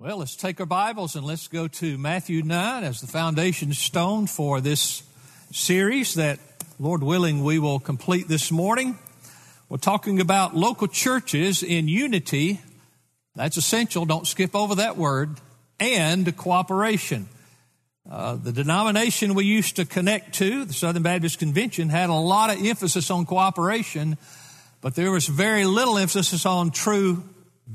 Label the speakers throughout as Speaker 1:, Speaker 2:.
Speaker 1: Well, let's take our Bibles and let's go to Matthew 9 as the foundation stone for this series that, Lord willing, we will complete this morning. We're talking about local churches in unity. That's essential. Don't skip over that word. And cooperation. Uh, the denomination we used to connect to, the Southern Baptist Convention, had a lot of emphasis on cooperation, but there was very little emphasis on true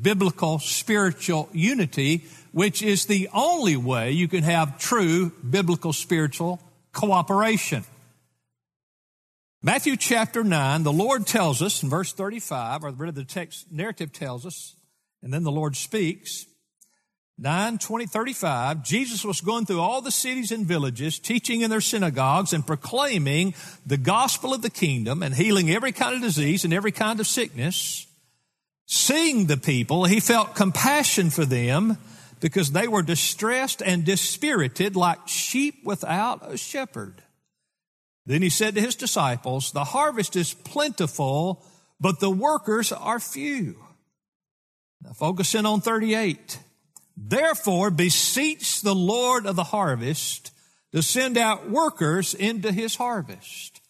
Speaker 1: biblical spiritual unity, which is the only way you can have true biblical spiritual cooperation. Matthew chapter 9, the Lord tells us in verse 35, or rather the text narrative tells us, and then the Lord speaks. 9, 20, 35, Jesus was going through all the cities and villages, teaching in their synagogues and proclaiming the gospel of the kingdom and healing every kind of disease and every kind of sickness. Seeing the people, he felt compassion for them because they were distressed and dispirited like sheep without a shepherd. Then he said to his disciples, The harvest is plentiful, but the workers are few. Now focus in on 38. Therefore beseech the Lord of the harvest to send out workers into his harvest.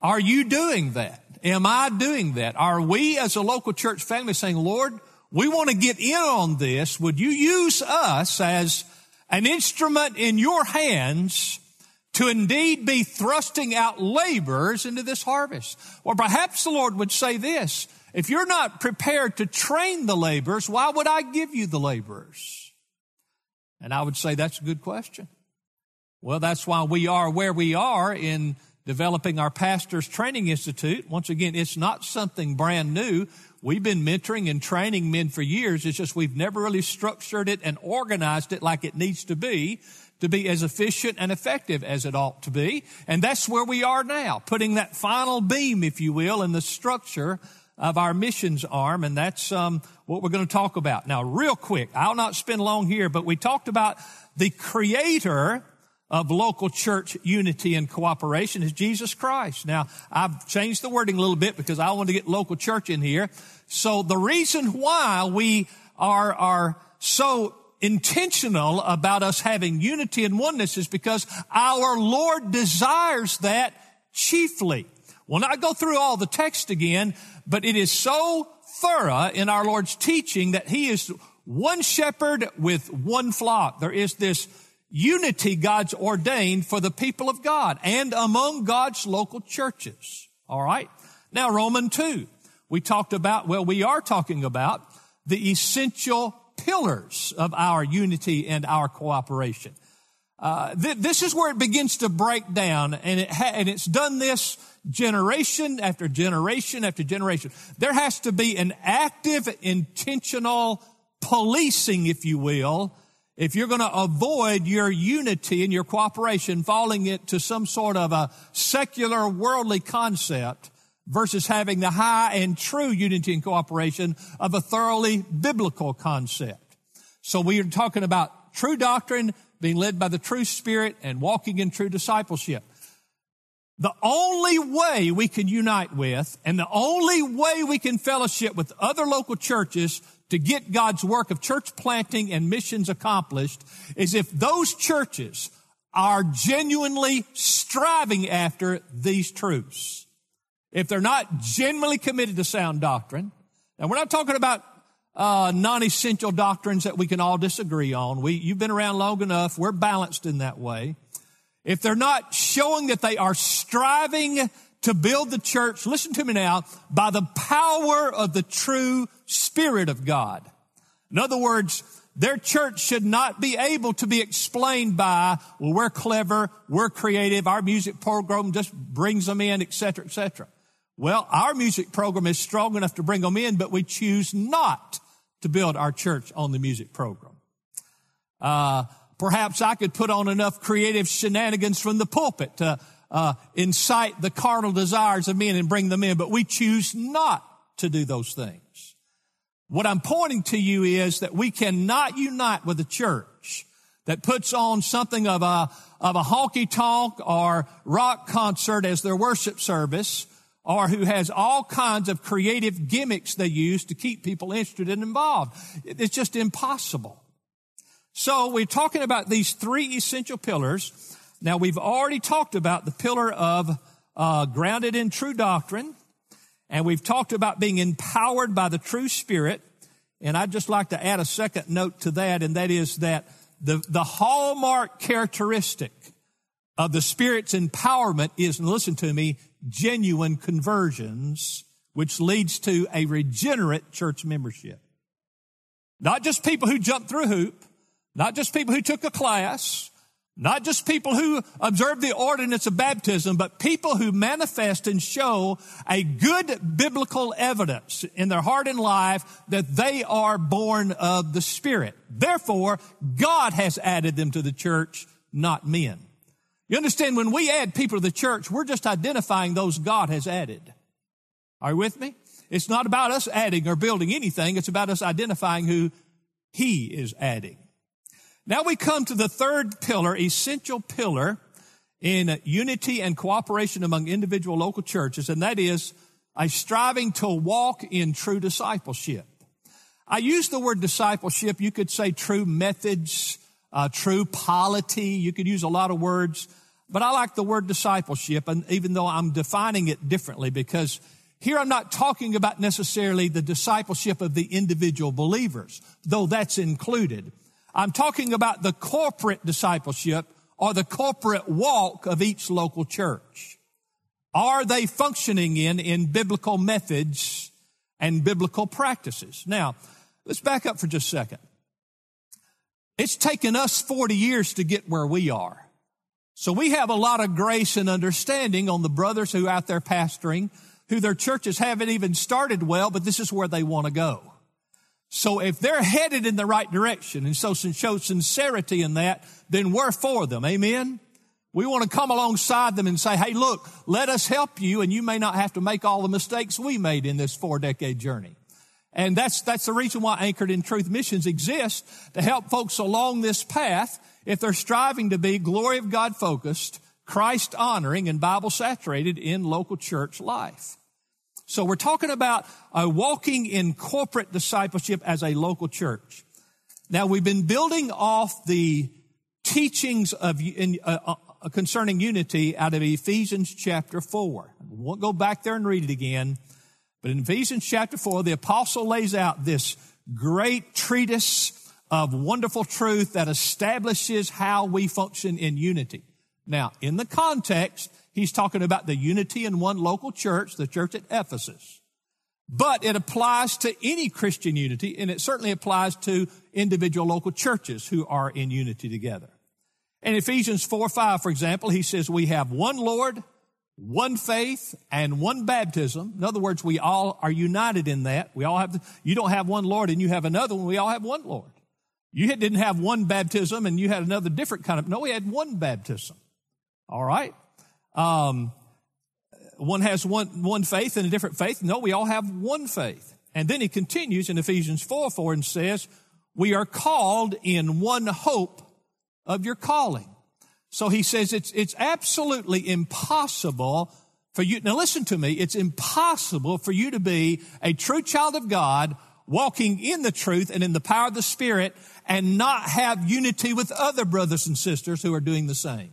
Speaker 1: Are you doing that? Am I doing that? Are we as a local church family saying, Lord, we want to get in on this. Would you use us as an instrument in your hands to indeed be thrusting out laborers into this harvest? Or perhaps the Lord would say this, if you're not prepared to train the laborers, why would I give you the laborers? And I would say that's a good question. Well, that's why we are where we are in developing our Pastors Training Institute. Once again, it's not something brand new. We've been mentoring and training men for years. It's just we've never really structured it and organized it like it needs to be to be as efficient and effective as it ought to be. And that's where we are now, putting that final beam, if you will, in the structure of our missions arm. And that's um, what we're going to talk about. Now, real quick, I'll not spend long here, but we talked about the creator of local church unity and cooperation is Jesus Christ. Now, I've changed the wording a little bit because I want to get local church in here. So the reason why we are, are so intentional about us having unity and oneness is because our Lord desires that chiefly. We'll not go through all the text again, but it is so thorough in our Lord's teaching that He is one shepherd with one flock. There is this unity God's ordained for the people of God and among God's local churches. All right. Now, Roman 2. We talked about, well, we are talking about the essential pillars of our unity and our cooperation. Uh, th- this is where it begins to break down, and it ha- and it's done this generation after generation after generation. There has to be an active, intentional policing, if you will, if you're going to avoid your unity and your cooperation falling into some sort of a secular worldly concept versus having the high and true unity and cooperation of a thoroughly biblical concept. So we are talking about true doctrine, being led by the true spirit and walking in true discipleship. The only way we can unite with and the only way we can fellowship with other local churches to get God's work of church planting and missions accomplished is if those churches are genuinely striving after these truths. If they're not genuinely committed to sound doctrine, and we're not talking about uh, non-essential doctrines that we can all disagree on. We, you've been around long enough. We're balanced in that way. If they're not showing that they are striving to build the church, listen to me now, by the power of the true Spirit of God. In other words, their church should not be able to be explained by, well, we're clever, we're creative, our music program just brings them in, etc., etc. Well, our music program is strong enough to bring them in, but we choose not to build our church on the music program. Uh, perhaps I could put on enough creative shenanigans from the pulpit to uh, incite the carnal desires of men and bring them in, but we choose not to do those things. What I'm pointing to you is that we cannot unite with a church that puts on something of a, of a honky tonk or rock concert as their worship service or who has all kinds of creative gimmicks they use to keep people interested and involved. It's just impossible. So we're talking about these three essential pillars. Now we've already talked about the pillar of uh, grounded in true doctrine, and we've talked about being empowered by the true spirit. And I'd just like to add a second note to that, and that is that the, the hallmark characteristic of the Spirit's empowerment is, and listen to me, genuine conversions, which leads to a regenerate church membership. Not just people who jumped through hoop, not just people who took a class, not just people who observe the ordinance of baptism, but people who manifest and show a good biblical evidence in their heart and life that they are born of the Spirit. Therefore, God has added them to the church, not men. You understand, when we add people to the church, we're just identifying those God has added. Are you with me? It's not about us adding or building anything. It's about us identifying who He is adding. Now we come to the third pillar, essential pillar in unity and cooperation among individual local churches, and that is a striving to walk in true discipleship. I use the word discipleship. You could say true methods, uh, true polity. You could use a lot of words, but I like the word discipleship, and even though I'm defining it differently because here I'm not talking about necessarily the discipleship of the individual believers, though that's included. I'm talking about the corporate discipleship or the corporate walk of each local church. Are they functioning in, in biblical methods and biblical practices? Now, let's back up for just a second. It's taken us 40 years to get where we are. So we have a lot of grace and understanding on the brothers who are out there pastoring, who their churches haven't even started well, but this is where they want to go. So if they're headed in the right direction and so show sincerity in that, then we're for them. Amen. We want to come alongside them and say, Hey, look, let us help you. And you may not have to make all the mistakes we made in this four decade journey. And that's, that's the reason why Anchored in Truth missions exist to help folks along this path if they're striving to be glory of God focused, Christ honoring and Bible saturated in local church life. So we're talking about uh, walking in corporate discipleship as a local church. Now we've been building off the teachings of in, uh, uh, concerning unity out of Ephesians chapter four. We won't go back there and read it again, but in Ephesians chapter four, the apostle lays out this great treatise of wonderful truth that establishes how we function in unity. Now, in the context, He's talking about the unity in one local church, the church at Ephesus. But it applies to any Christian unity, and it certainly applies to individual local churches who are in unity together. In Ephesians 4 5, for example, he says, We have one Lord, one faith, and one baptism. In other words, we all are united in that. We all have, the, you don't have one Lord and you have another one. We all have one Lord. You didn't have one baptism and you had another different kind of, no, we had one baptism. All right? Um, one has one, one faith and a different faith. No, we all have one faith. And then he continues in Ephesians 4 4 and says, We are called in one hope of your calling. So he says it's, it's absolutely impossible for you. Now listen to me. It's impossible for you to be a true child of God walking in the truth and in the power of the Spirit and not have unity with other brothers and sisters who are doing the same.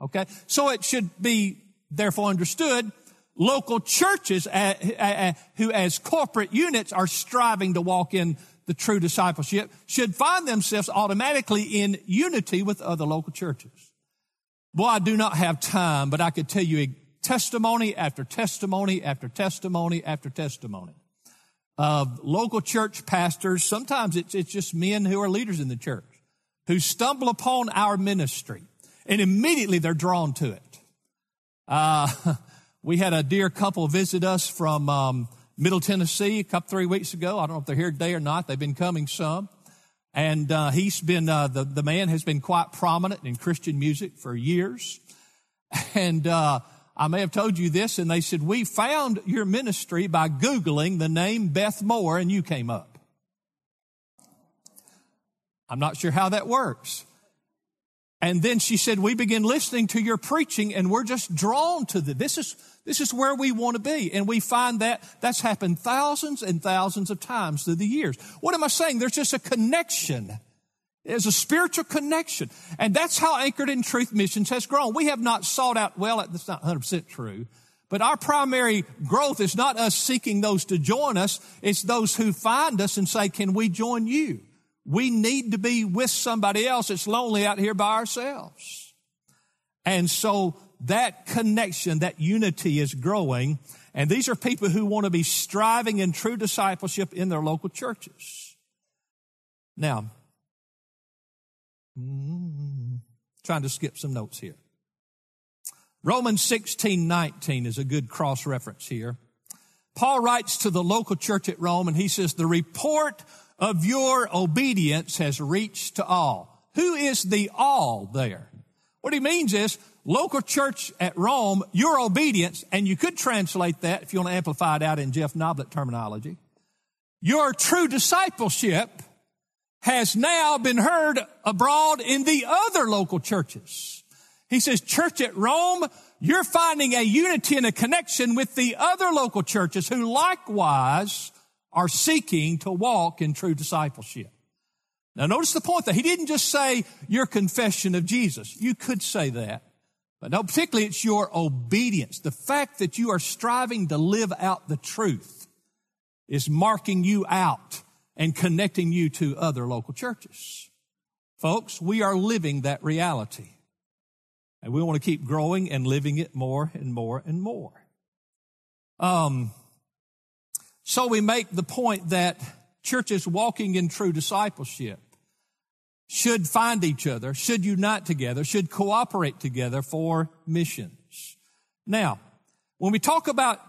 Speaker 1: Okay? So it should be therefore understood local churches uh, uh, uh, who as corporate units are striving to walk in the true discipleship should find themselves automatically in unity with other local churches. Boy, I do not have time, but I could tell you testimony after testimony after testimony after testimony of local church pastors. Sometimes it's, it's just men who are leaders in the church who stumble upon our ministry and immediately they're drawn to it. Uh, we had a dear couple visit us from um, Middle Tennessee a couple three weeks ago. I don't know if they're here today or not. They've been coming some, and uh, he's been uh, the the man has been quite prominent in Christian music for years, and. Uh, I may have told you this, and they said, We found your ministry by Googling the name Beth Moore, and you came up. I'm not sure how that works. And then she said, we begin listening to your preaching and we're just drawn to the, this is, this is where we want to be. And we find that that's happened thousands and thousands of times through the years. What am I saying? There's just a connection There's a spiritual connection. And that's how Anchored in Truth Missions has grown. We have not sought out, well, that's not 100% true, but our primary growth is not us seeking those to join us. It's those who find us and say, can we join you? We need to be with somebody else. It's lonely out here by ourselves. And so that connection, that unity is growing. And these are people who want to be striving in true discipleship in their local churches. Now, mm, trying to skip some notes here. Romans 16, 19 is a good cross reference here. Paul writes to the local church at Rome and he says, the report of your obedience has reached to all. Who is the all there? What he means is local church at Rome, your obedience, and you could translate that if you want to amplify it out in Jeff Noblit terminology. Your true discipleship has now been heard abroad in the other local churches. He says, church at Rome, you're finding a unity and a connection with the other local churches who likewise are seeking to walk in true discipleship. Now notice the point that he didn't just say your confession of Jesus. You could say that. But no, particularly it's your obedience. The fact that you are striving to live out the truth is marking you out and connecting you to other local churches. Folks, we are living that reality. And we want to keep growing and living it more and more and more. Um, so we make the point that churches walking in true discipleship should find each other, should unite together, should cooperate together for missions. Now, when we talk about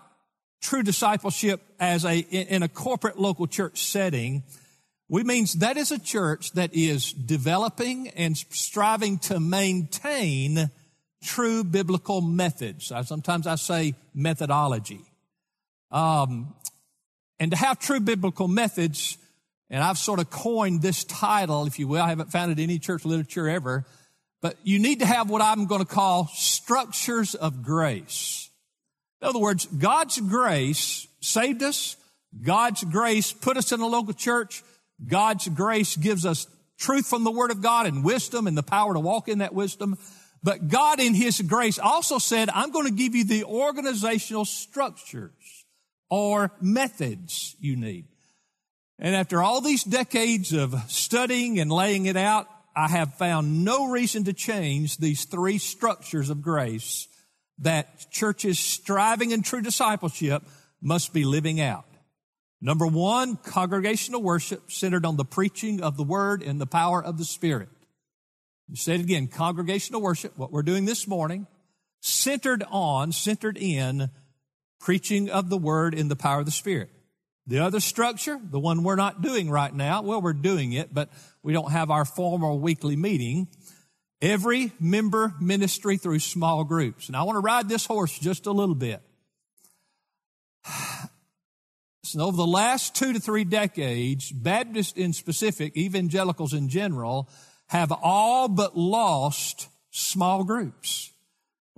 Speaker 1: true discipleship as a, in a corporate local church setting, we means that is a church that is developing and striving to maintain true biblical methods. Sometimes I say methodology. Um, and to have true biblical methods, and I've sort of coined this title, if you will. I haven't found it in any church literature ever, but you need to have what I'm going to call structures of grace. In other words, God's grace saved us. God's grace put us in a local church. God's grace gives us truth from the Word of God and wisdom and the power to walk in that wisdom. But God in His grace also said, I'm going to give you the organizational structures or methods you need. And after all these decades of studying and laying it out, I have found no reason to change these three structures of grace that churches striving in true discipleship must be living out. Number one, congregational worship centered on the preaching of the word and the power of the spirit. Say it again, congregational worship, what we're doing this morning, centered on, centered in preaching of the word in the power of the spirit. The other structure, the one we're not doing right now, well, we're doing it, but we don't have our formal weekly meeting. Every member ministry through small groups. And I want to ride this horse just a little bit. So over the last two to three decades, Baptists in specific, evangelicals in general, have all but lost small groups.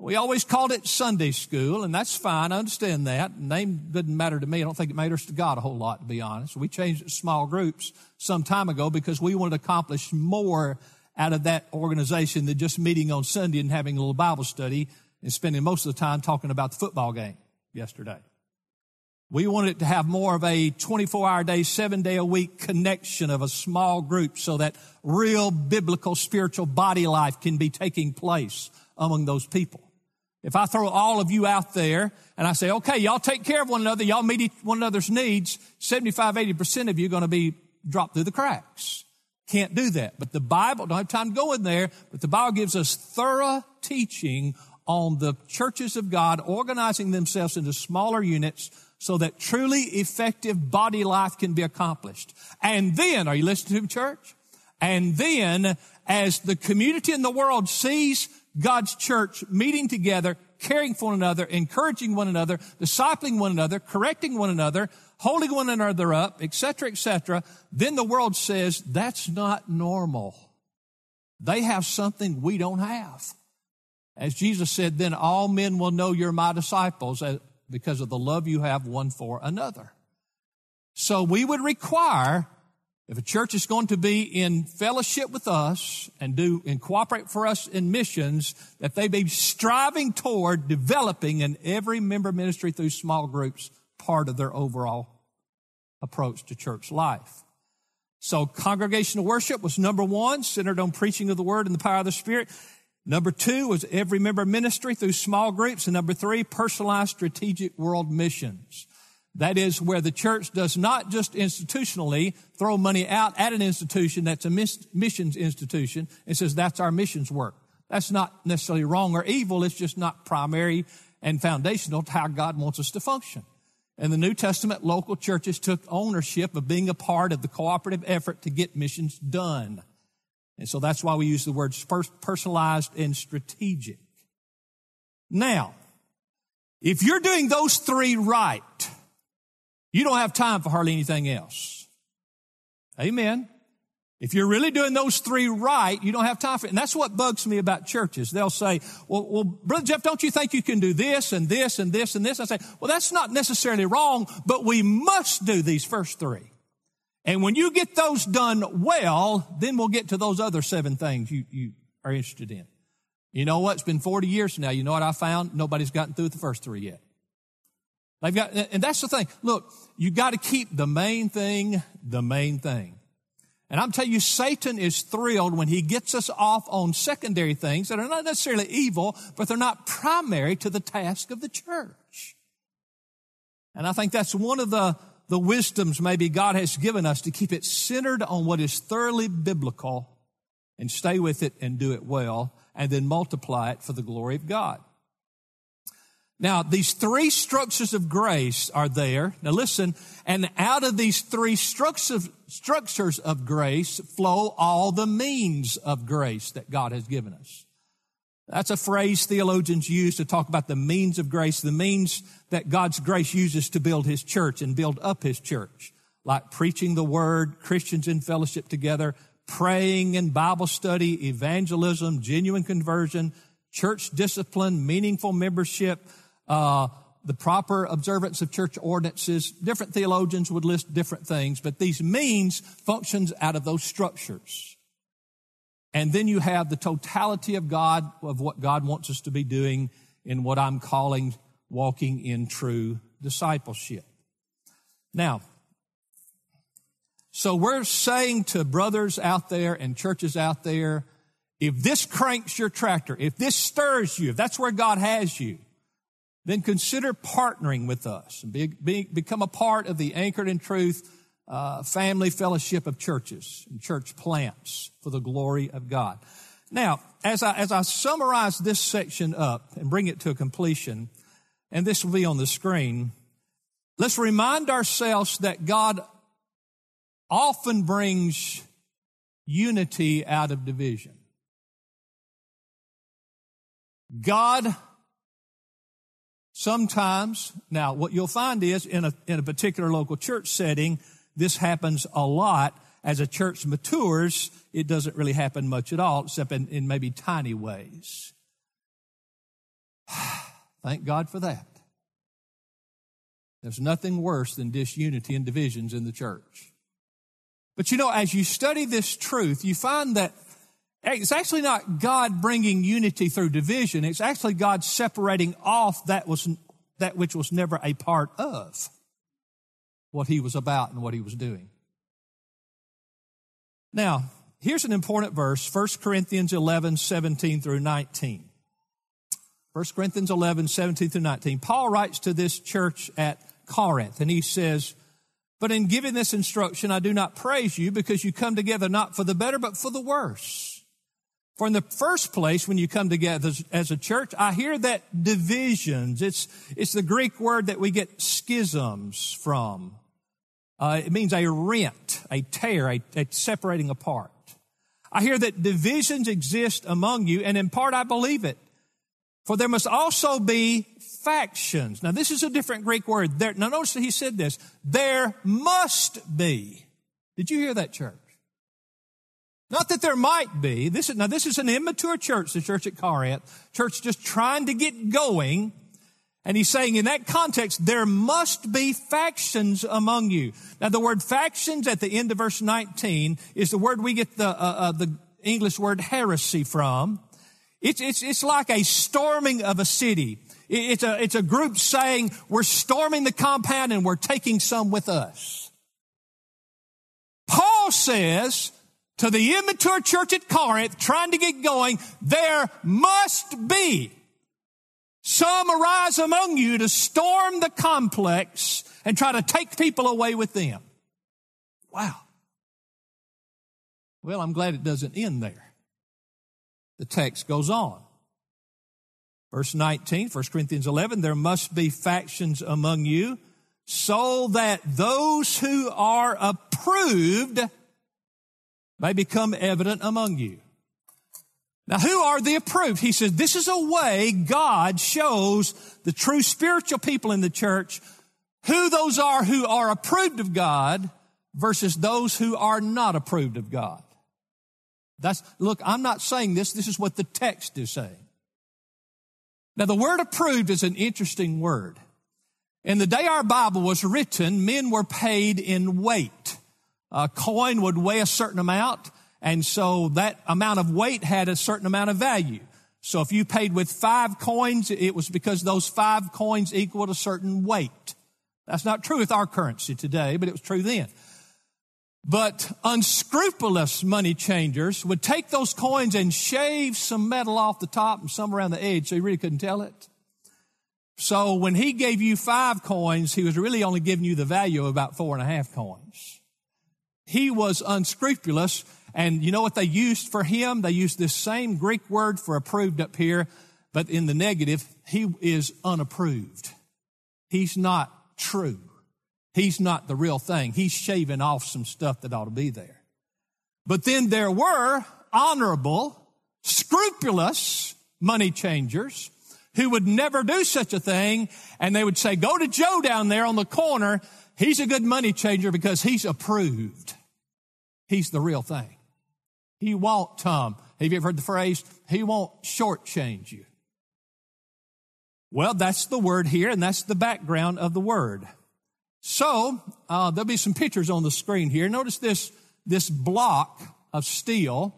Speaker 1: We always called it Sunday school, and that's fine. I understand that. Name didn't matter to me. I don't think it matters to God a whole lot, to be honest. We changed it to small groups some time ago because we wanted to accomplish more out of that organization than just meeting on Sunday and having a little Bible study and spending most of the time talking about the football game yesterday. We wanted to have more of a 24 hour day, seven day a week connection of a small group so that real biblical spiritual body life can be taking place among those people. If I throw all of you out there and I say, okay, y'all take care of one another, y'all meet each one another's needs, 75, 80% of you are going to be dropped through the cracks. Can't do that. But the Bible, don't have time to go in there, but the Bible gives us thorough teaching on the churches of God organizing themselves into smaller units so that truly effective body life can be accomplished. And then, are you listening to me, church? And then, as the community in the world sees God's church meeting together, caring for one another, encouraging one another, discipling one another, correcting one another, holding one another up, etc., etc., then the world says that's not normal. They have something we don't have. As Jesus said, then all men will know you're my disciples uh, because of the love you have one for another. So we would require If a church is going to be in fellowship with us and do and cooperate for us in missions, that they be striving toward developing in every member ministry through small groups part of their overall approach to church life. So congregational worship was number one, centered on preaching of the word and the power of the Spirit. Number two was every member ministry through small groups. And number three, personalized strategic world missions. That is where the church does not just institutionally throw money out at an institution that's a missions institution and says that's our missions work. That's not necessarily wrong or evil. It's just not primary and foundational to how God wants us to function. In the New Testament, local churches took ownership of being a part of the cooperative effort to get missions done. And so that's why we use the words personalized and strategic. Now, if you're doing those three right, you don't have time for hardly anything else. Amen. If you're really doing those three right, you don't have time for it. And that's what bugs me about churches. They'll say, well, well, Brother Jeff, don't you think you can do this and this and this and this? I say, well, that's not necessarily wrong, but we must do these first three. And when you get those done well, then we'll get to those other seven things you, you are interested in. You know what? It's been 40 years now. You know what I found? Nobody's gotten through the first three yet. They've got, and that's the thing. Look, you've got to keep the main thing the main thing. And I'm telling you, Satan is thrilled when he gets us off on secondary things that are not necessarily evil, but they're not primary to the task of the church. And I think that's one of the, the wisdoms maybe God has given us to keep it centered on what is thoroughly biblical and stay with it and do it well and then multiply it for the glory of God. Now, these three structures of grace are there. Now listen, and out of these three structures, of grace flow all the means of grace that God has given us. That's a phrase theologians use to talk about the means of grace, the means that God's grace uses to build His church and build up His church, like preaching the Word, Christians in fellowship together, praying and Bible study, evangelism, genuine conversion, church discipline, meaningful membership, uh, the proper observance of church ordinances. Different theologians would list different things, but these means functions out of those structures. And then you have the totality of God, of what God wants us to be doing in what I'm calling walking in true discipleship. Now, so we're saying to brothers out there and churches out there, if this cranks your tractor, if this stirs you, if that's where God has you, then consider partnering with us and be, be, become a part of the Anchored in Truth uh, family fellowship of churches and church plants for the glory of God. Now, as I, as I summarize this section up and bring it to a completion, and this will be on the screen, let's remind ourselves that God often brings unity out of division. God Sometimes, now what you'll find is in a, in a particular local church setting, this happens a lot. As a church matures, it doesn't really happen much at all, except in, in maybe tiny ways. Thank God for that. There's nothing worse than disunity and divisions in the church. But you know, as you study this truth, you find that it's actually not God bringing unity through division. It's actually God separating off that was, that which was never a part of what he was about and what he was doing. Now, here's an important verse, 1 Corinthians 11, 17 through 19. 1 Corinthians 11, 17 through 19. Paul writes to this church at Corinth and he says, but in giving this instruction, I do not praise you because you come together not for the better, but for the worse. For in the first place, when you come together as a church, I hear that divisions, it's, it's the Greek word that we get schisms from. Uh, it means a rent, a tear, a, a separating apart. I hear that divisions exist among you, and in part I believe it. For there must also be factions. Now this is a different Greek word. There, now notice that he said this. There must be. Did you hear that, church? Not that there might be. This is, now this is an immature church, the church at Corinth. Church just trying to get going. And he's saying in that context, there must be factions among you. Now the word factions at the end of verse 19 is the word we get the, uh, uh, the English word heresy from. It's, it's, it's like a storming of a city. It's a, it's a group saying, we're storming the compound and we're taking some with us. Paul says to the immature church at Corinth, trying to get going, there must be some arise among you to storm the complex and try to take people away with them. Wow. Well, I'm glad it doesn't end there. The text goes on. Verse 19, 1 Corinthians 11, there must be factions among you so that those who are approved may become evident among you. Now, who are the approved? He says this is a way God shows the true spiritual people in the church who those are who are approved of God versus those who are not approved of God. That's, look, I'm not saying this. This is what the text is saying. Now, the word approved is an interesting word. In the day our Bible was written, men were paid in weight. A coin would weigh a certain amount. And so that amount of weight had a certain amount of value. So if you paid with five coins, it was because those five coins equaled a certain weight. That's not true with our currency today, but it was true then. But unscrupulous money changers would take those coins and shave some metal off the top and some around the edge so you really couldn't tell it. So when he gave you five coins, he was really only giving you the value of about four and a half coins. He was unscrupulous and you know what they used for him? They used this same Greek word for approved up here, but in the negative, he is unapproved. He's not true. He's not the real thing. He's shaving off some stuff that ought to be there. But then there were honorable, scrupulous money changers who would never do such a thing. And they would say, go to Joe down there on the corner. He's a good money changer because he's approved. He's the real thing. He won't, Tom. Have you ever heard the phrase? He won't shortchange you. Well, that's the word here, and that's the background of the word. So, uh, there'll be some pictures on the screen here. Notice this, this block of steel.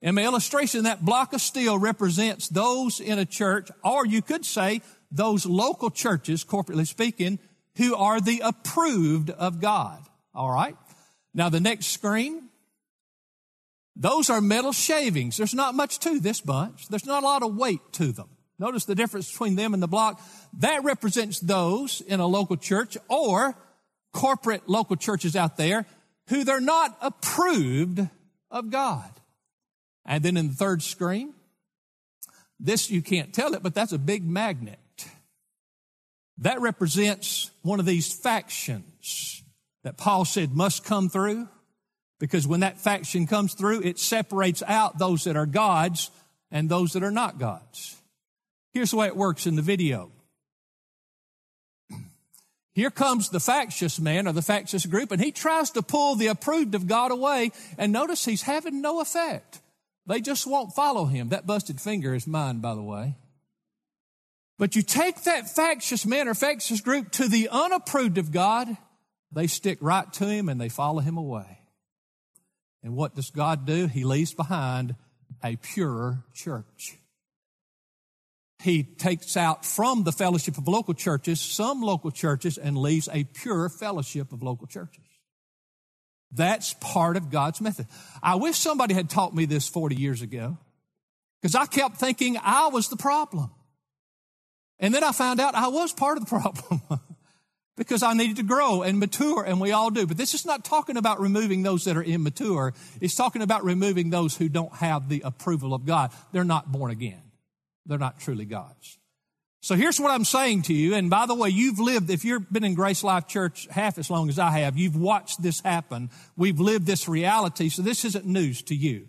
Speaker 1: In my illustration, that block of steel represents those in a church, or you could say those local churches, corporately speaking, who are the approved of God. All right. Now, the next screen those are metal shavings. There's not much to this bunch. There's not a lot of weight to them. Notice the difference between them and the block. That represents those in a local church or corporate local churches out there who they're not approved of God. And then in the third screen, this you can't tell it, but that's a big magnet. That represents one of these factions that Paul said must come through. Because when that faction comes through, it separates out those that are God's and those that are not God's. Here's the way it works in the video. Here comes the factious man or the factious group, and he tries to pull the approved of God away, and notice he's having no effect. They just won't follow him. That busted finger is mine, by the way. But you take that factious man or factious group to the unapproved of God, they stick right to him and they follow him away. And what does God do? He leaves behind a pure church. He takes out from the fellowship of local churches some local churches and leaves a pure fellowship of local churches. That's part of God's method. I wish somebody had taught me this 40 years ago because I kept thinking I was the problem. And then I found out I was part of the problem. because I needed to grow and mature, and we all do. But this is not talking about removing those that are immature. It's talking about removing those who don't have the approval of God. They're not born again. They're not truly God's. So here's what I'm saying to you. And by the way, you've lived, if you've been in Grace Life Church half as long as I have, you've watched this happen. We've lived this reality. So this isn't news to you.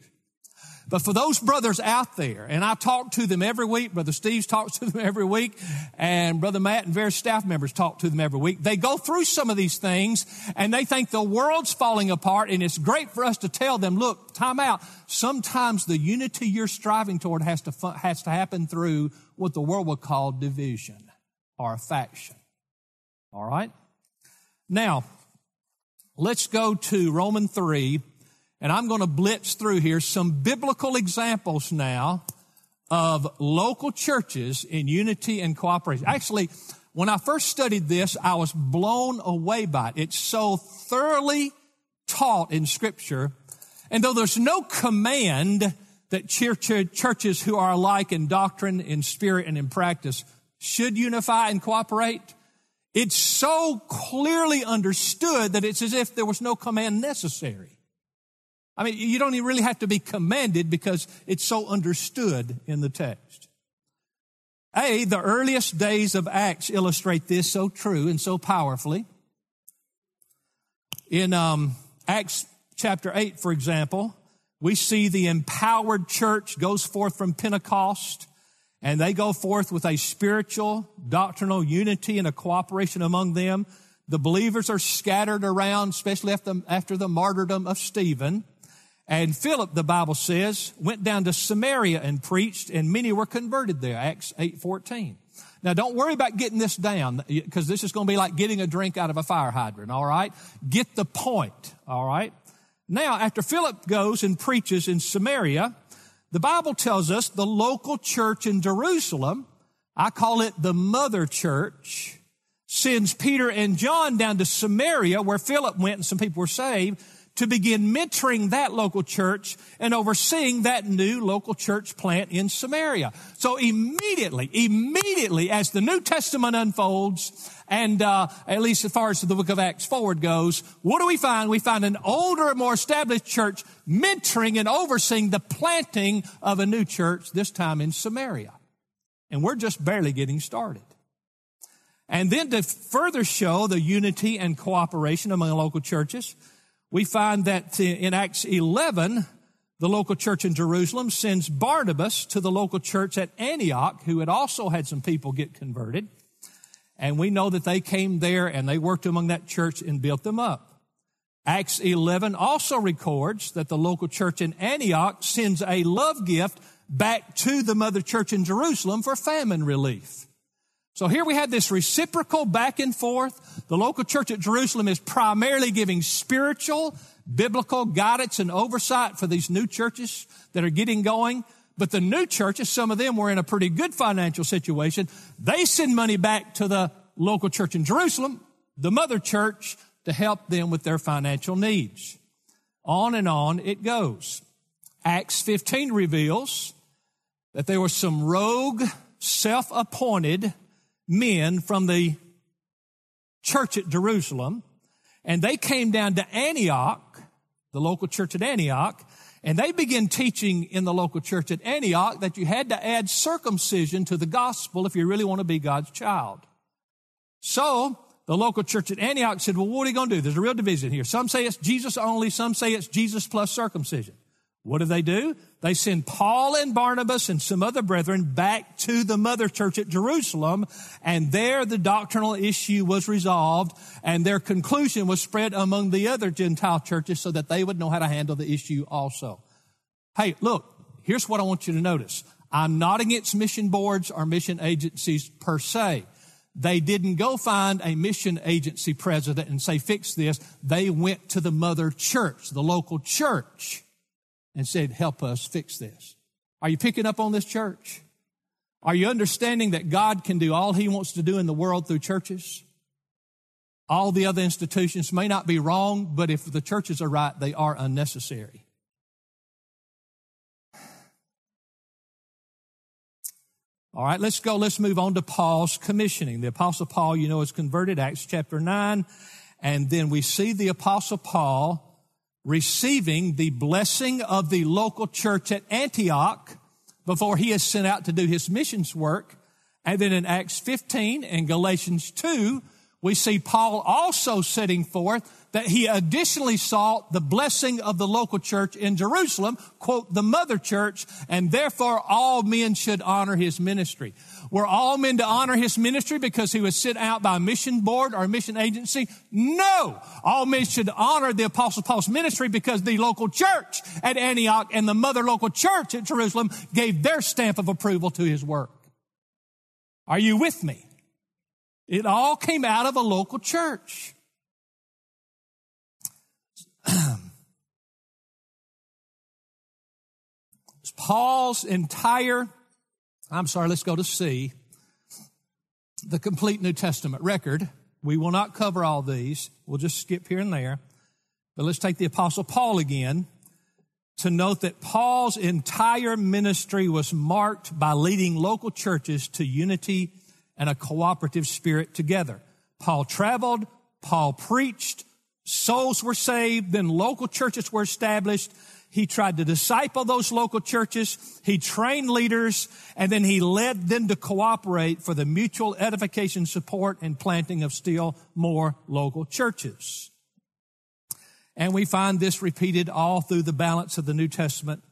Speaker 1: But for those brothers out there, and I talk to them every week, Brother Steve talks to them every week, and Brother Matt and various staff members talk to them every week. They go through some of these things and they think the world's falling apart and it's great for us to tell them, look, time out. Sometimes the unity you're striving toward has to, has to happen through what the world would call division. or faction. All right? Now, let's go to Roman 3, and I'm going to blitz through here some biblical examples now of local churches in unity and cooperation. Actually, when I first studied this, I was blown away by it. It's so thoroughly taught in Scripture. And though there's no command that churches who are alike in doctrine, in spirit, and in practice should unify and cooperate, it's so clearly understood that it's as if there was no command necessary. I mean, you don't even really have to be commanded because it's so understood in the text. A, the earliest days of Acts illustrate this so true and so powerfully. In um, Acts chapter 8, for example, we see the empowered church goes forth from Pentecost and they go forth with a spiritual, doctrinal unity and a cooperation among them. The believers are scattered around, especially after, after the martyrdom of Stephen. And Philip, the Bible says, went down to Samaria and preached, and many were converted there. Acts 8:14. Now don't worry about getting this down, because this is going to be like getting a drink out of a fire hydrant, all right? Get the point, all right? Now, after Philip goes and preaches in Samaria, the Bible tells us the local church in Jerusalem, I call it the mother church, sends Peter and John down to Samaria where Philip went and some people were saved to begin mentoring that local church and overseeing that new local church plant in Samaria. So immediately, immediately as the New Testament unfolds, and uh, at least as far as the book of Acts forward goes, what do we find? We find an older, more established church mentoring and overseeing the planting of a new church, this time in Samaria. And we're just barely getting started. And then to further show the unity and cooperation among local churches, we find that in Acts 11, the local church in Jerusalem sends Barnabas to the local church at Antioch, who had also had some people get converted. And we know that they came there and they worked among that church and built them up. Acts 11 also records that the local church in Antioch sends a love gift back to the mother church in Jerusalem for famine relief. So here we have this reciprocal back and forth. The local church at Jerusalem is primarily giving spiritual, biblical guidance and oversight for these new churches that are getting going. But the new churches, some of them were in a pretty good financial situation. They send money back to the local church in Jerusalem, the mother church, to help them with their financial needs. On and on it goes. Acts 15 reveals that there were some rogue, self-appointed men from the church at Jerusalem, and they came down to Antioch, the local church at Antioch, and they began teaching in the local church at Antioch that you had to add circumcision to the gospel if you really want to be God's child. So, the local church at Antioch said, well, what are you going to do? There's a real division here. Some say it's Jesus only, some say it's Jesus plus circumcision. What do they do? They send Paul and Barnabas and some other brethren back to the mother church at Jerusalem, and there the doctrinal issue was resolved, and their conclusion was spread among the other Gentile churches so that they would know how to handle the issue also. Hey, look, here's what I want you to notice. I'm not against mission boards or mission agencies per se. They didn't go find a mission agency president and say, fix this. They went to the mother church, the local church and said, Help us fix this. Are you picking up on this church? Are you understanding that God can do all He wants to do in the world through churches? All the other institutions may not be wrong, but if the churches are right, they are unnecessary. All right, let's go. Let's move on to Paul's commissioning. The apostle Paul, you know, is converted, Acts chapter 9. And then we see the apostle Paul receiving the blessing of the local church at Antioch before he is sent out to do his missions work. And then in Acts 15 and Galatians 2, we see Paul also setting forth that he additionally sought the blessing of the local church in Jerusalem, quote, the mother church, and therefore all men should honor his ministry. Were all men to honor his ministry because he was sent out by a mission board or a mission agency? No! All men should honor the apostle Paul's ministry because the local church at Antioch and the mother local church at Jerusalem gave their stamp of approval to his work. Are you with me? It all came out of a local church. Paul's entire, I'm sorry, let's go to C, the complete New Testament record. We will not cover all these. We'll just skip here and there. But let's take the apostle Paul again to note that Paul's entire ministry was marked by leading local churches to unity and a cooperative spirit together. Paul traveled, Paul preached, souls were saved, then local churches were established. He tried to disciple those local churches. He trained leaders and then he led them to cooperate for the mutual edification, support, and planting of still more local churches. And we find this repeated all through the balance of the New Testament.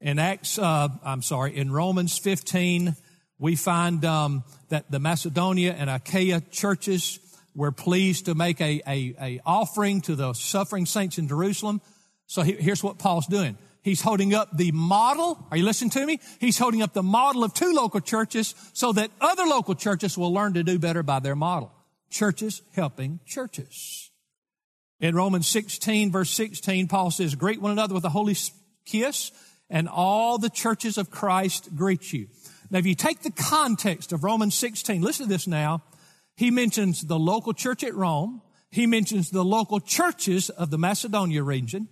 Speaker 1: In Acts, uh, I'm sorry, in Romans 15, we find um, that the Macedonia and Achaia churches were pleased to make a, a, a offering to the suffering saints in Jerusalem. So he, here's what Paul's doing. He's holding up the model. Are you listening to me? He's holding up the model of two local churches so that other local churches will learn to do better by their model. Churches helping churches. In Romans 16 verse 16, Paul says, greet one another with a holy kiss and all the churches of Christ greet you. Now, if you take the context of Romans 16, listen to this now. He mentions the local church at Rome. He mentions the local churches of the Macedonia region.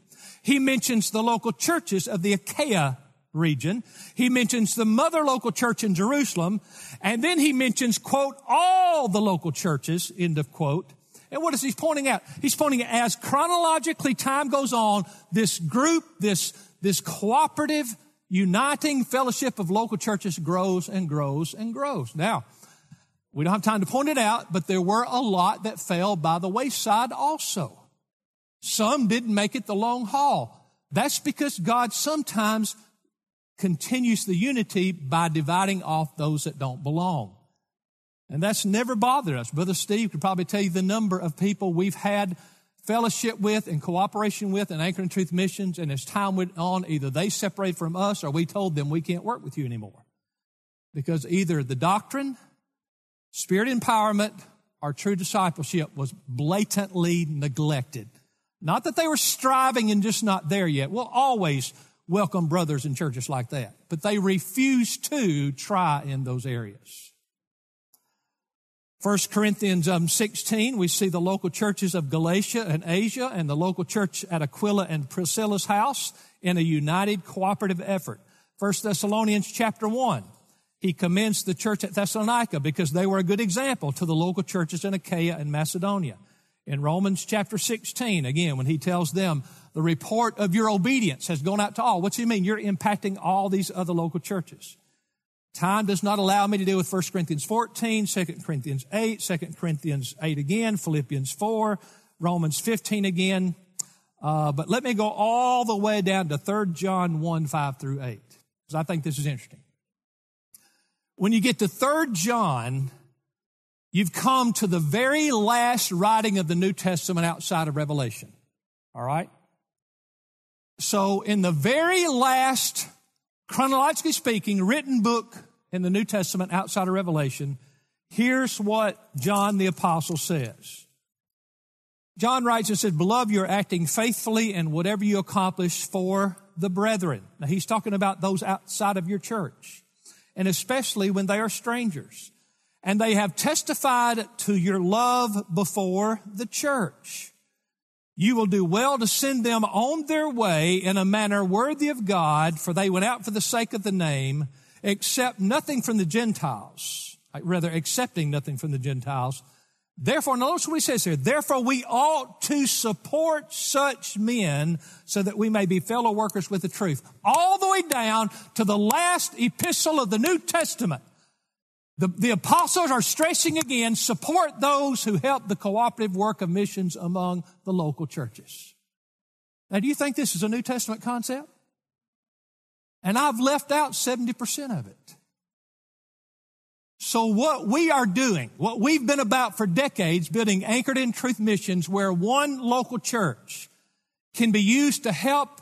Speaker 1: He mentions the local churches of the Achaia region. He mentions the mother local church in Jerusalem. And then he mentions, quote, all the local churches, end of quote. And what is he pointing out? He's pointing out as chronologically time goes on, this group, this, this cooperative, uniting fellowship of local churches grows and grows and grows. Now, we don't have time to point it out, but there were a lot that fell by the wayside also. Some didn't make it the long haul. That's because God sometimes continues the unity by dividing off those that don't belong. And that's never bothered us. Brother Steve could probably tell you the number of people we've had fellowship with and cooperation with and Truth missions. And as time went on, either they separated from us or we told them we can't work with you anymore. Because either the doctrine, spirit empowerment, or true discipleship was blatantly neglected. Not that they were striving and just not there yet. We'll always welcome brothers in churches like that. But they refused to try in those areas. 1 Corinthians um, 16, we see the local churches of Galatia and Asia and the local church at Aquila and Priscilla's house in a united cooperative effort. 1 Thessalonians chapter 1, he commends the church at Thessalonica because they were a good example to the local churches in Achaia and Macedonia. In Romans chapter 16, again, when he tells them the report of your obedience has gone out to all. What's he mean? You're impacting all these other local churches. Time does not allow me to deal with 1 Corinthians 14, 2 Corinthians 8, 2 Corinthians 8 again, Philippians 4, Romans 15 again. Uh, but let me go all the way down to 3 John 1, 5 through 8, because I think this is interesting. When you get to 3 John, you've come to the very last writing of the New Testament outside of Revelation. All right? So in the very last chronologically speaking, written book in the New Testament outside of Revelation, here's what John the Apostle says. John writes and says, Beloved, you're acting faithfully in whatever you accomplish for the brethren. Now, he's talking about those outside of your church, and especially when they are strangers. And they have testified to your love before the church you will do well to send them on their way in a manner worthy of God, for they went out for the sake of the name, accept nothing from the Gentiles, rather accepting nothing from the Gentiles. Therefore, notice what he says here. Therefore, we ought to support such men so that we may be fellow workers with the truth. All the way down to the last epistle of the New Testament. The, the apostles are stressing again, support those who help the cooperative work of missions among the local churches. Now, do you think this is a New Testament concept? And I've left out 70% of it. So what we are doing, what we've been about for decades, building anchored in truth missions where one local church can be used to help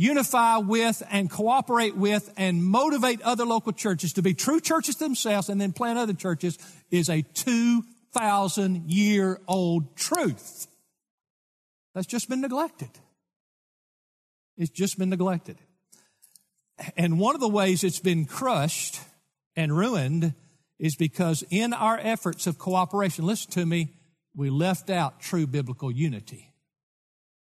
Speaker 1: unify with and cooperate with and motivate other local churches to be true churches themselves and then plant other churches is a 2,000 year old truth that's just been neglected. It's just been neglected. And one of the ways it's been crushed and ruined is because in our efforts of cooperation, listen to me, we left out true biblical unity.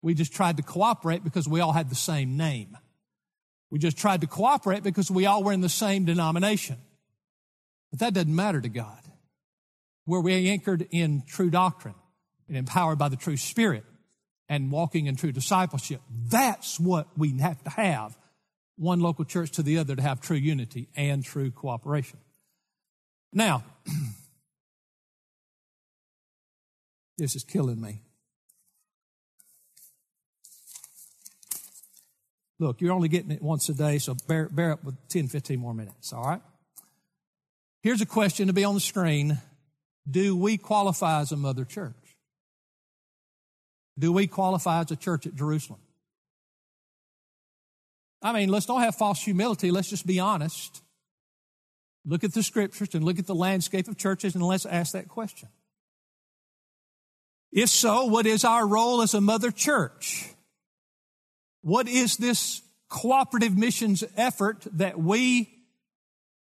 Speaker 1: We just tried to cooperate because we all had the same name. We just tried to cooperate because we all were in the same denomination. But that doesn't matter to God. Where we anchored in true doctrine and empowered by the true spirit and walking in true discipleship. That's what we have to have one local church to the other to have true unity and true cooperation. Now, this is killing me. Look, you're only getting it once a day, so bear, bear up with 10, 15 more minutes, all right? Here's a question to be on the screen. Do we qualify as a mother church? Do we qualify as a church at Jerusalem? I mean, let's don't have false humility. Let's just be honest. Look at the scriptures and look at the landscape of churches and let's ask that question. If so, what is our role as a mother church? What is this cooperative missions effort that we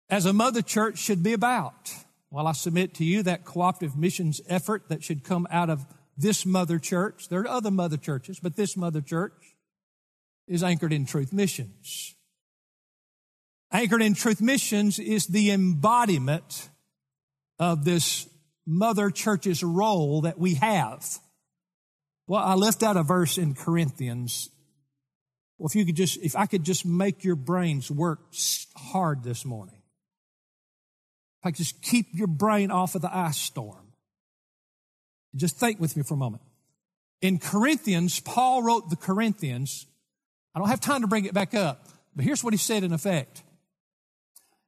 Speaker 1: as a mother church should be about? Well, I submit to you that cooperative missions effort that should come out of this mother church. There are other mother churches, but this mother church is anchored in truth missions. Anchored in truth missions is the embodiment of this mother church's role that we have. Well, I left out a verse in Corinthians. Well, if you could just, if I could just make your brains work hard this morning. If I could just keep your brain off of the ice storm. Just think with me for a moment. In Corinthians, Paul wrote the Corinthians. I don't have time to bring it back up, but here's what he said in effect.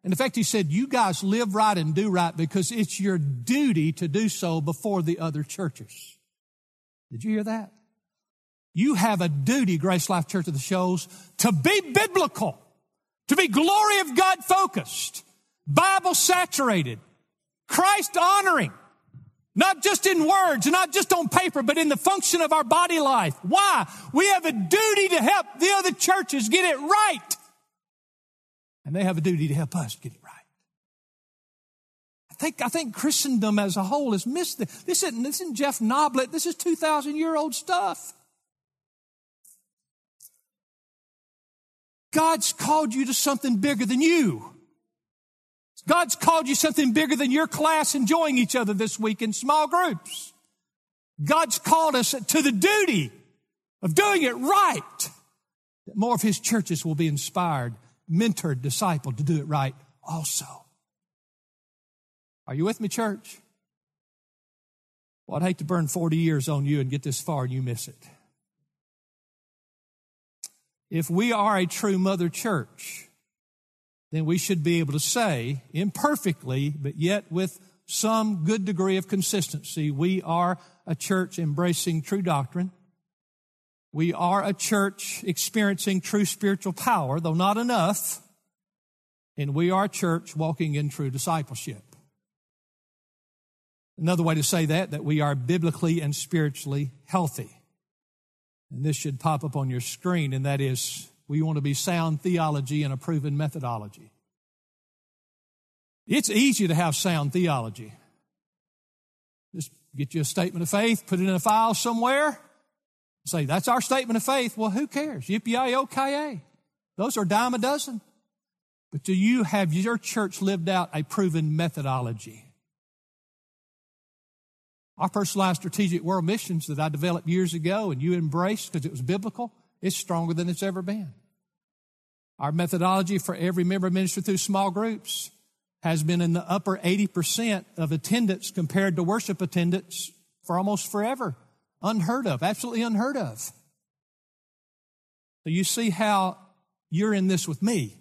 Speaker 1: In effect, he said, You guys live right and do right because it's your duty to do so before the other churches. Did you hear that? You have a duty, Grace Life Church of the Shoals, to be biblical, to be glory of God focused, Bible saturated, Christ honoring, not just in words, not just on paper, but in the function of our body life. Why? We have a duty to help the other churches get it right. And they have a duty to help us get it right. I think, I think Christendom as a whole has missed this. This isn't, this isn't Jeff Noblit. This is 2,000 year old stuff. God's called you to something bigger than you. God's called you something bigger than your class enjoying each other this week in small groups. God's called us to the duty of doing it right. That more of His churches will be inspired, mentored, discipled to do it right also. Are you with me, church? Well, I'd hate to burn 40 years on you and get this far and you miss it. If we are a true mother church, then we should be able to say imperfectly, but yet with some good degree of consistency, we are a church embracing true doctrine. We are a church experiencing true spiritual power, though not enough. And we are a church walking in true discipleship. Another way to say that, that we are biblically and spiritually healthy. And this should pop up on your screen, and that is we want to be sound theology and a proven methodology. It's easy to have sound theology. Just get you a statement of faith, put it in a file somewhere, say, that's our statement of faith. Well, who cares? Yippee-yi-yo-ki-yay. Those are dime a dozen. But do you have your church lived out a proven methodology? Our personalized strategic world missions that I developed years ago and you embraced because it was biblical, it's stronger than it's ever been. Our methodology for every member ministry through small groups has been in the upper 80% of attendance compared to worship attendance for almost forever. Unheard of, absolutely unheard of. So you see how you're in this with me.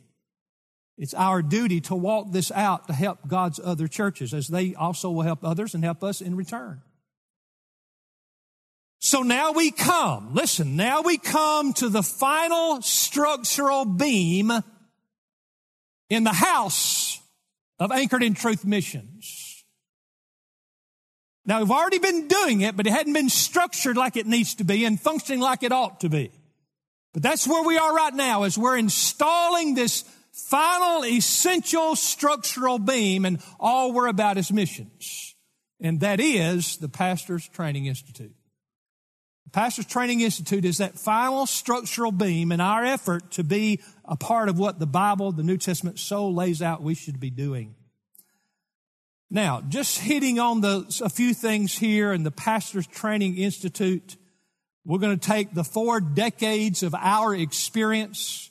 Speaker 1: It's our duty to walk this out to help God's other churches as they also will help others and help us in return. So now we come, listen, now we come to the final structural beam in the house of Anchored in Truth missions. Now we've already been doing it, but it hadn't been structured like it needs to be and functioning like it ought to be. But that's where we are right now as we're installing this final essential structural beam and all we're about is missions. And that is the Pastor's Training Institute. Pastor's Training Institute is that final structural beam in our effort to be a part of what the Bible, the New Testament so lays out we should be doing. Now, just hitting on the, a few things here in the Pastor's Training Institute, we're going to take the four decades of our experience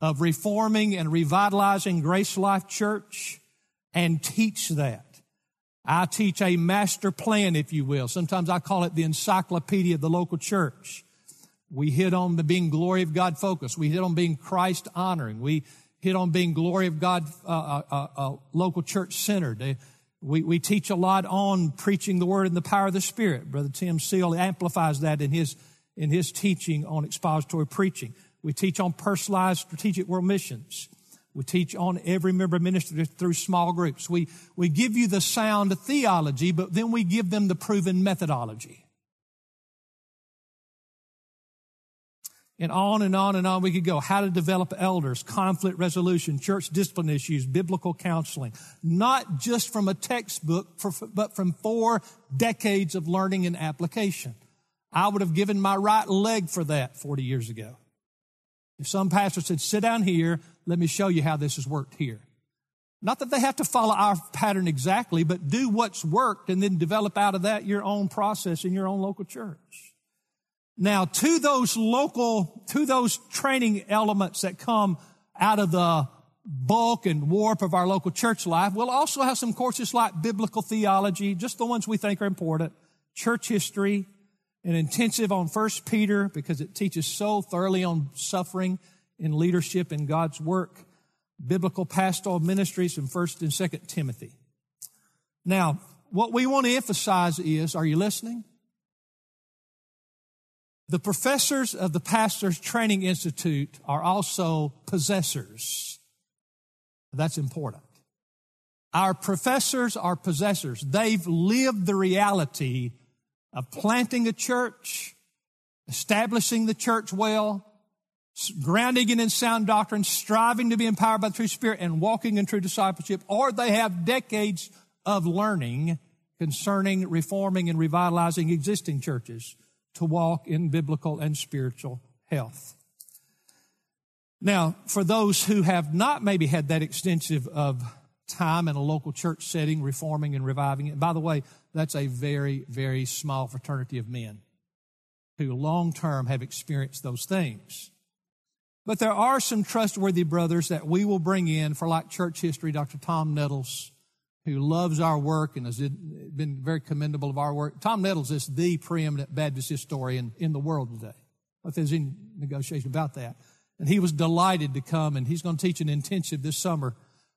Speaker 1: of reforming and revitalizing Grace Life Church and teach that. I teach a master plan, if you will. Sometimes I call it the encyclopedia of the local church. We hit on the being glory of God focused. We hit on being Christ honoring. We hit on being glory of God uh, uh, uh, uh local church centered. We, we teach a lot on preaching the word and the power of the Spirit. Brother Tim Seal amplifies that in his, in his teaching on expository preaching. We teach on personalized strategic world missions. We teach on every member ministry through small groups. We, we give you the sound theology, but then we give them the proven methodology. And on and on and on we could go. How to develop elders, conflict resolution, church discipline issues, biblical counseling. Not just from a textbook, but from four decades of learning and application. I would have given my right leg for that 40 years ago. If some pastor said, sit down here, let me show you how this has worked here. Not that they have to follow our pattern exactly, but do what's worked and then develop out of that your own process in your own local church. Now, to those local, to those training elements that come out of the bulk and warp of our local church life, we'll also have some courses like biblical theology, just the ones we think are important, church history, an intensive on First Peter because it teaches so thoroughly on suffering in leadership in God's work, biblical pastoral ministries in First and Second Timothy. Now, what we want to emphasize is, are you listening? The professors of the Pastors Training Institute are also possessors. That's important. Our professors are possessors. They've lived the reality of planting a church, establishing the church well, grounding it in sound doctrine, striving to be empowered by the true spirit, and walking in true discipleship, or they have decades of learning concerning reforming and revitalizing existing churches to walk in biblical and spiritual health. Now, for those who have not maybe had that extensive of time in a local church setting, reforming and reviving it, by the way, that's a very, very small fraternity of men who long term have experienced those things. But there are some trustworthy brothers that we will bring in for like church history, Dr. Tom Nettles, who loves our work and has been very commendable of our work. Tom Nettles is the preeminent Baptist historian in the world today. If there's any negotiation about that. And he was delighted to come and he's going to teach an intensive this summer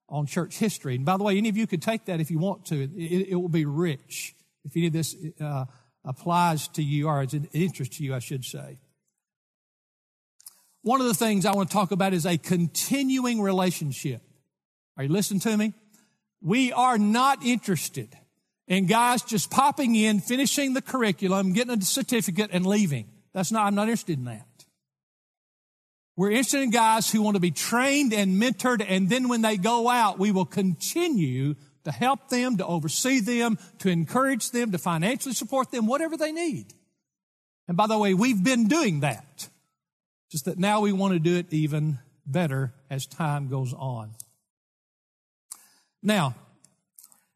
Speaker 1: on church history. And by the way, any of you could take that if you want to. It, it will be rich if any of this uh, applies to you or is an interest to you, I should say. One of the things I want to talk about is a continuing relationship. Are you listening to me? We are not interested in guys just popping in, finishing the curriculum, getting a certificate, and leaving. That's not, I'm not interested in that. We're interested in guys who want to be trained and mentored, and then when they go out, we will continue to help them, to oversee them, to encourage them, to financially support them, whatever they need. And by the way, we've been doing that. Just that now we want to do it even better as time goes on. Now,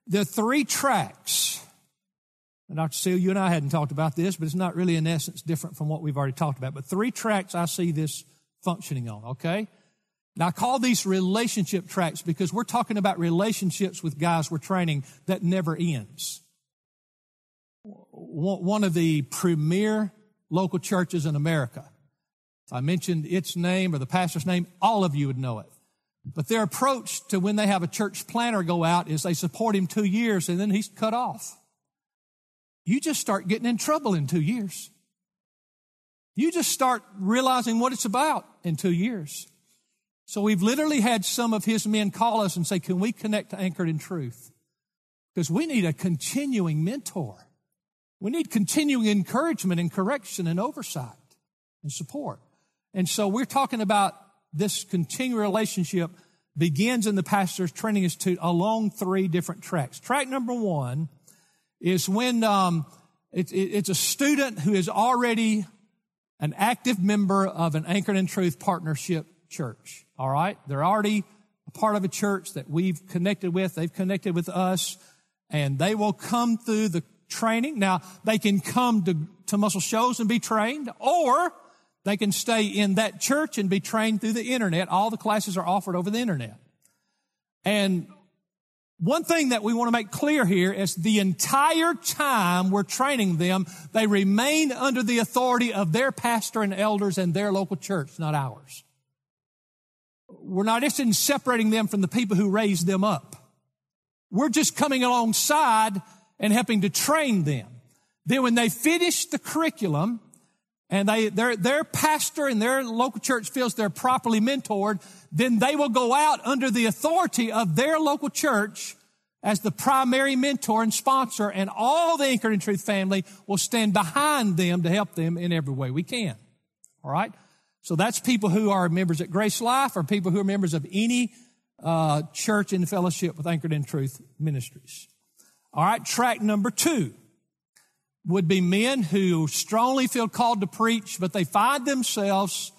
Speaker 1: the three tracks, and Dr. Seal, you and I hadn't talked about this, but it's not really in essence different from what we've already talked about. But three tracks I see this functioning on, okay? Now I call these relationship tracks because we're talking about relationships with guys we're training that never ends. One of the premier local churches in America. If I mentioned its name or the pastor's name, all of you would know it. But their approach to when they have a church planner go out is they support him two years and then he's cut off. You just start getting in trouble in two years. You just start realizing what it's about in two years. So we've literally had some of his men call us and say, Can we connect to Anchored in Truth? Because we need a continuing mentor. We need continuing encouragement and correction and oversight and support. And so we're talking about this continuing relationship begins in the pastor's training institute along three different tracks. Track number one is when um, it, it, it's a student who is already an active member of an Anchored in Truth partnership church. All right, they're already a part of a church that we've connected with. They've connected with us, and they will come through the training. Now they can come to, to Muscle Shoals and be trained, or they can stay in that church and be trained through the internet. All the classes are offered over the internet. And one thing that we want to make clear here is the entire time we're training them, they remain under the authority of their pastor and elders and their local church, not ours. We're not interested in separating them from the people who raised them up. We're just coming alongside and helping to train them. Then when they finish the curriculum, and they, their, their pastor and their local church feels they're properly mentored, then they will go out under the authority of their local church as the primary mentor and sponsor, and all the Anchored in Truth family will stand behind them to help them in every way we can. All right? So that's people who are members at Grace Life or people who are members of any uh, church in fellowship with Anchored in Truth ministries. All right, track number two would be men who strongly feel called to preach, but they find themselves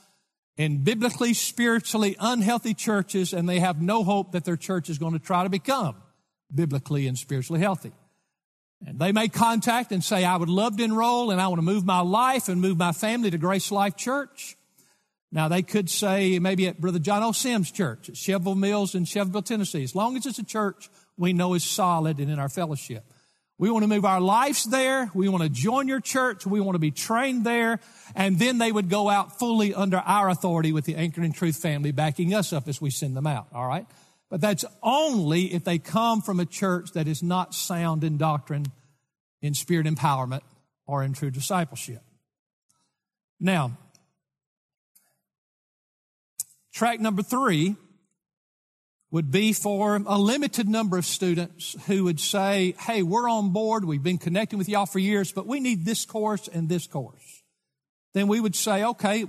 Speaker 1: in biblically, spiritually unhealthy churches and they have no hope that their church is going to try to become biblically and spiritually healthy. And they may contact and say, I would love to enroll and I want to move my life and move my family to Grace Life Church. Now they could say maybe at Brother John O. Sims Church at Shelbyville Mills in Shelbyville, Tennessee. As long as it's a church we know is solid and in our fellowship. We want to move our lives there. We want to join your church. We want to be trained there. And then they would go out fully under our authority with the Anchored in Truth family backing us up as we send them out. All right. But that's only if they come from a church that is not sound in doctrine, in spirit empowerment, or in true discipleship. Now, track number three would be for a limited number of students who would say, Hey, we're on board. We've been connecting with y'all for years, but we need this course and this course. Then we would say, okay,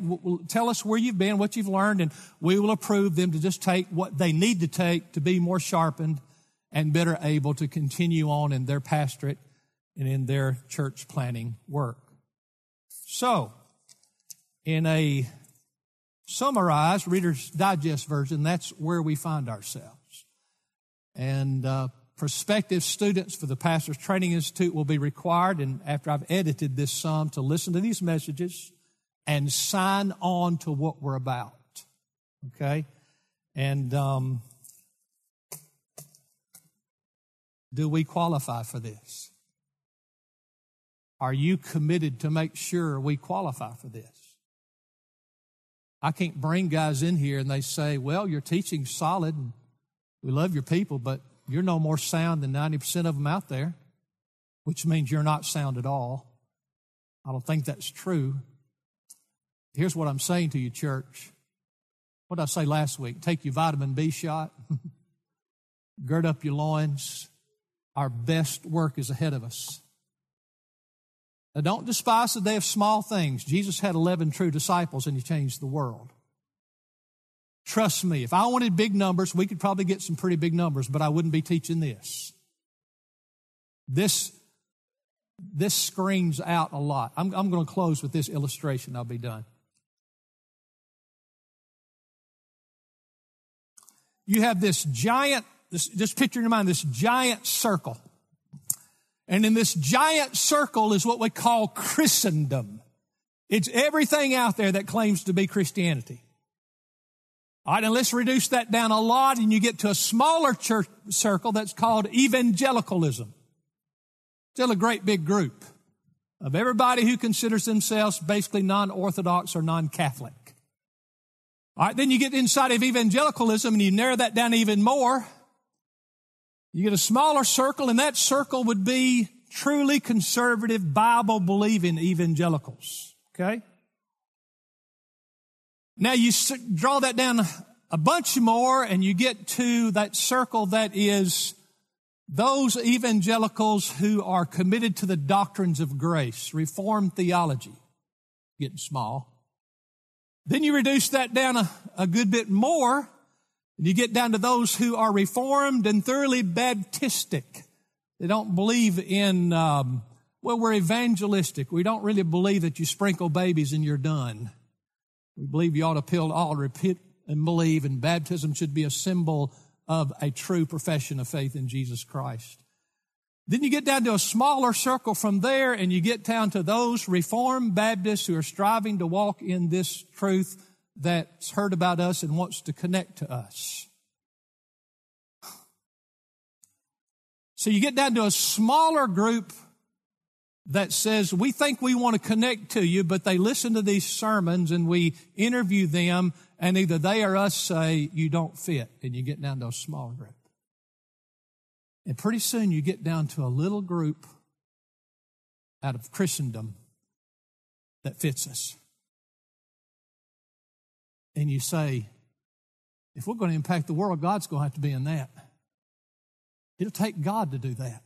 Speaker 1: tell us where you've been, what you've learned, and we will approve them to just take what they need to take to be more sharpened and better able to continue on in their pastorate and in their church planning work. So, in a summarized Reader's Digest version, that's where we find ourselves. And uh, prospective students for the Pastor's Training Institute will be required, and after I've edited this some, to listen to these messages and sign on to what we're about. Okay? And um, do we qualify for this? Are you committed to make sure we qualify for this? I can't bring guys in here and they say, well, your teaching's solid and we love your people, but you're no more sound than 90% of them out there, which means you're not sound at all. I don't think that's true. Here's what I'm saying to you, church. What did I say last week? Take your vitamin B shot, gird up your loins. Our best work is ahead of us. Now, don't despise the day of small things. Jesus had 11 true disciples and he changed the world. Trust me, if I wanted big numbers, we could probably get some pretty big numbers, but I wouldn't be teaching this. This, this screams out a lot. I'm, I'm going to close with this illustration. I'll be done. You have this giant, this, just picture in your mind this giant circle. And in this giant circle is what we call Christendom. It's everything out there that claims to be Christianity. All right, and let's reduce that down a lot and you get to a smaller church circle that's called evangelicalism. Still a great big group of everybody who considers themselves basically non-orthodox or non-Catholic. All right, then you get inside of evangelicalism and you narrow that down even more you get a smaller circle, and that circle would be truly conservative, Bible believing evangelicals. Okay? Now you draw that down a bunch more, and you get to that circle that is those evangelicals who are committed to the doctrines of grace, Reformed theology, getting small. Then you reduce that down a, a good bit more, and you get down to those who are Reformed and thoroughly Baptistic. They don't believe in, um, well, we're evangelistic. We don't really believe that you sprinkle babies and you're done. We believe you ought to peel all repent and believe, and baptism should be a symbol of a true profession of faith in Jesus Christ. Then you get down to a smaller circle from there, and you get down to those Reformed Baptists who are striving to walk in this truth that's heard about us and wants to connect to us. So you get down to a smaller group that says, we think we want to connect to you, but they listen to these sermons and we interview them and either they or us say you don't fit and you get down to a smaller group. And pretty soon you get down to a little group out of Christendom that fits us. And you say, if we're going to impact the world, God's going to have to be in that. It'll take God to do that.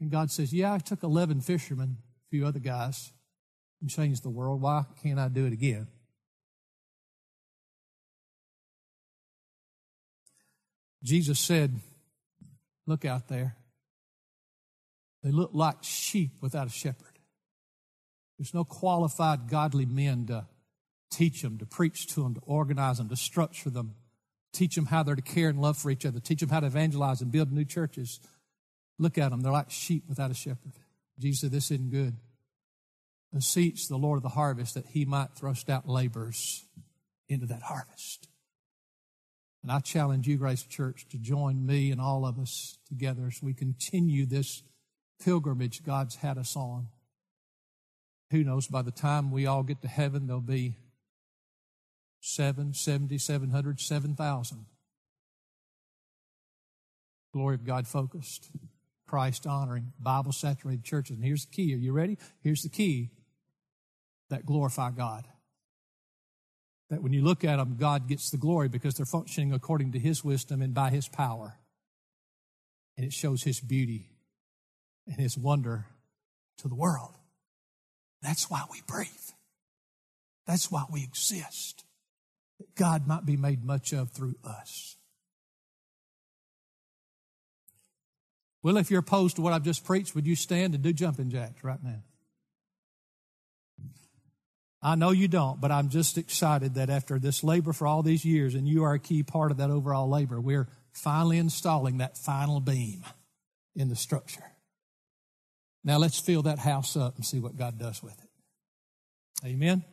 Speaker 1: And God says, Yeah, I took 11 fishermen, a few other guys, and changed the world. Why can't I do it again? Jesus said, Look out there. They look like sheep without a shepherd. There's no qualified godly men to teach them, to preach to them, to organize them, to structure them, teach them how they're to care and love for each other, teach them how to evangelize and build new churches. Look at them. They're like sheep without a shepherd. Jesus said, This isn't good. Beseech the Lord of the harvest that he might thrust out laborers into that harvest. And I challenge you, Grace Church, to join me and all of us together as we continue this pilgrimage God's had us on. Who knows, by the time we all get to heaven, there'll be seven, seventy, seven hundred, seven thousand. Glory of God focused, Christ honoring, Bible saturated churches. And here's the key. Are you ready? Here's the key that glorify God that when you look at them, God gets the glory because they're functioning according to His wisdom and by His power. And it shows His beauty and His wonder to the world. That's why we breathe. That's why we exist. That God might be made much of through us. Well, if you're opposed to what I've just preached, would you stand and do jumping jacks right now? I know you don't, but I'm just excited that after this labor for all these years, and you are a key part of that overall labor, we're finally installing that final beam in the structure. Now let's fill that house up and see what God does with it. Amen.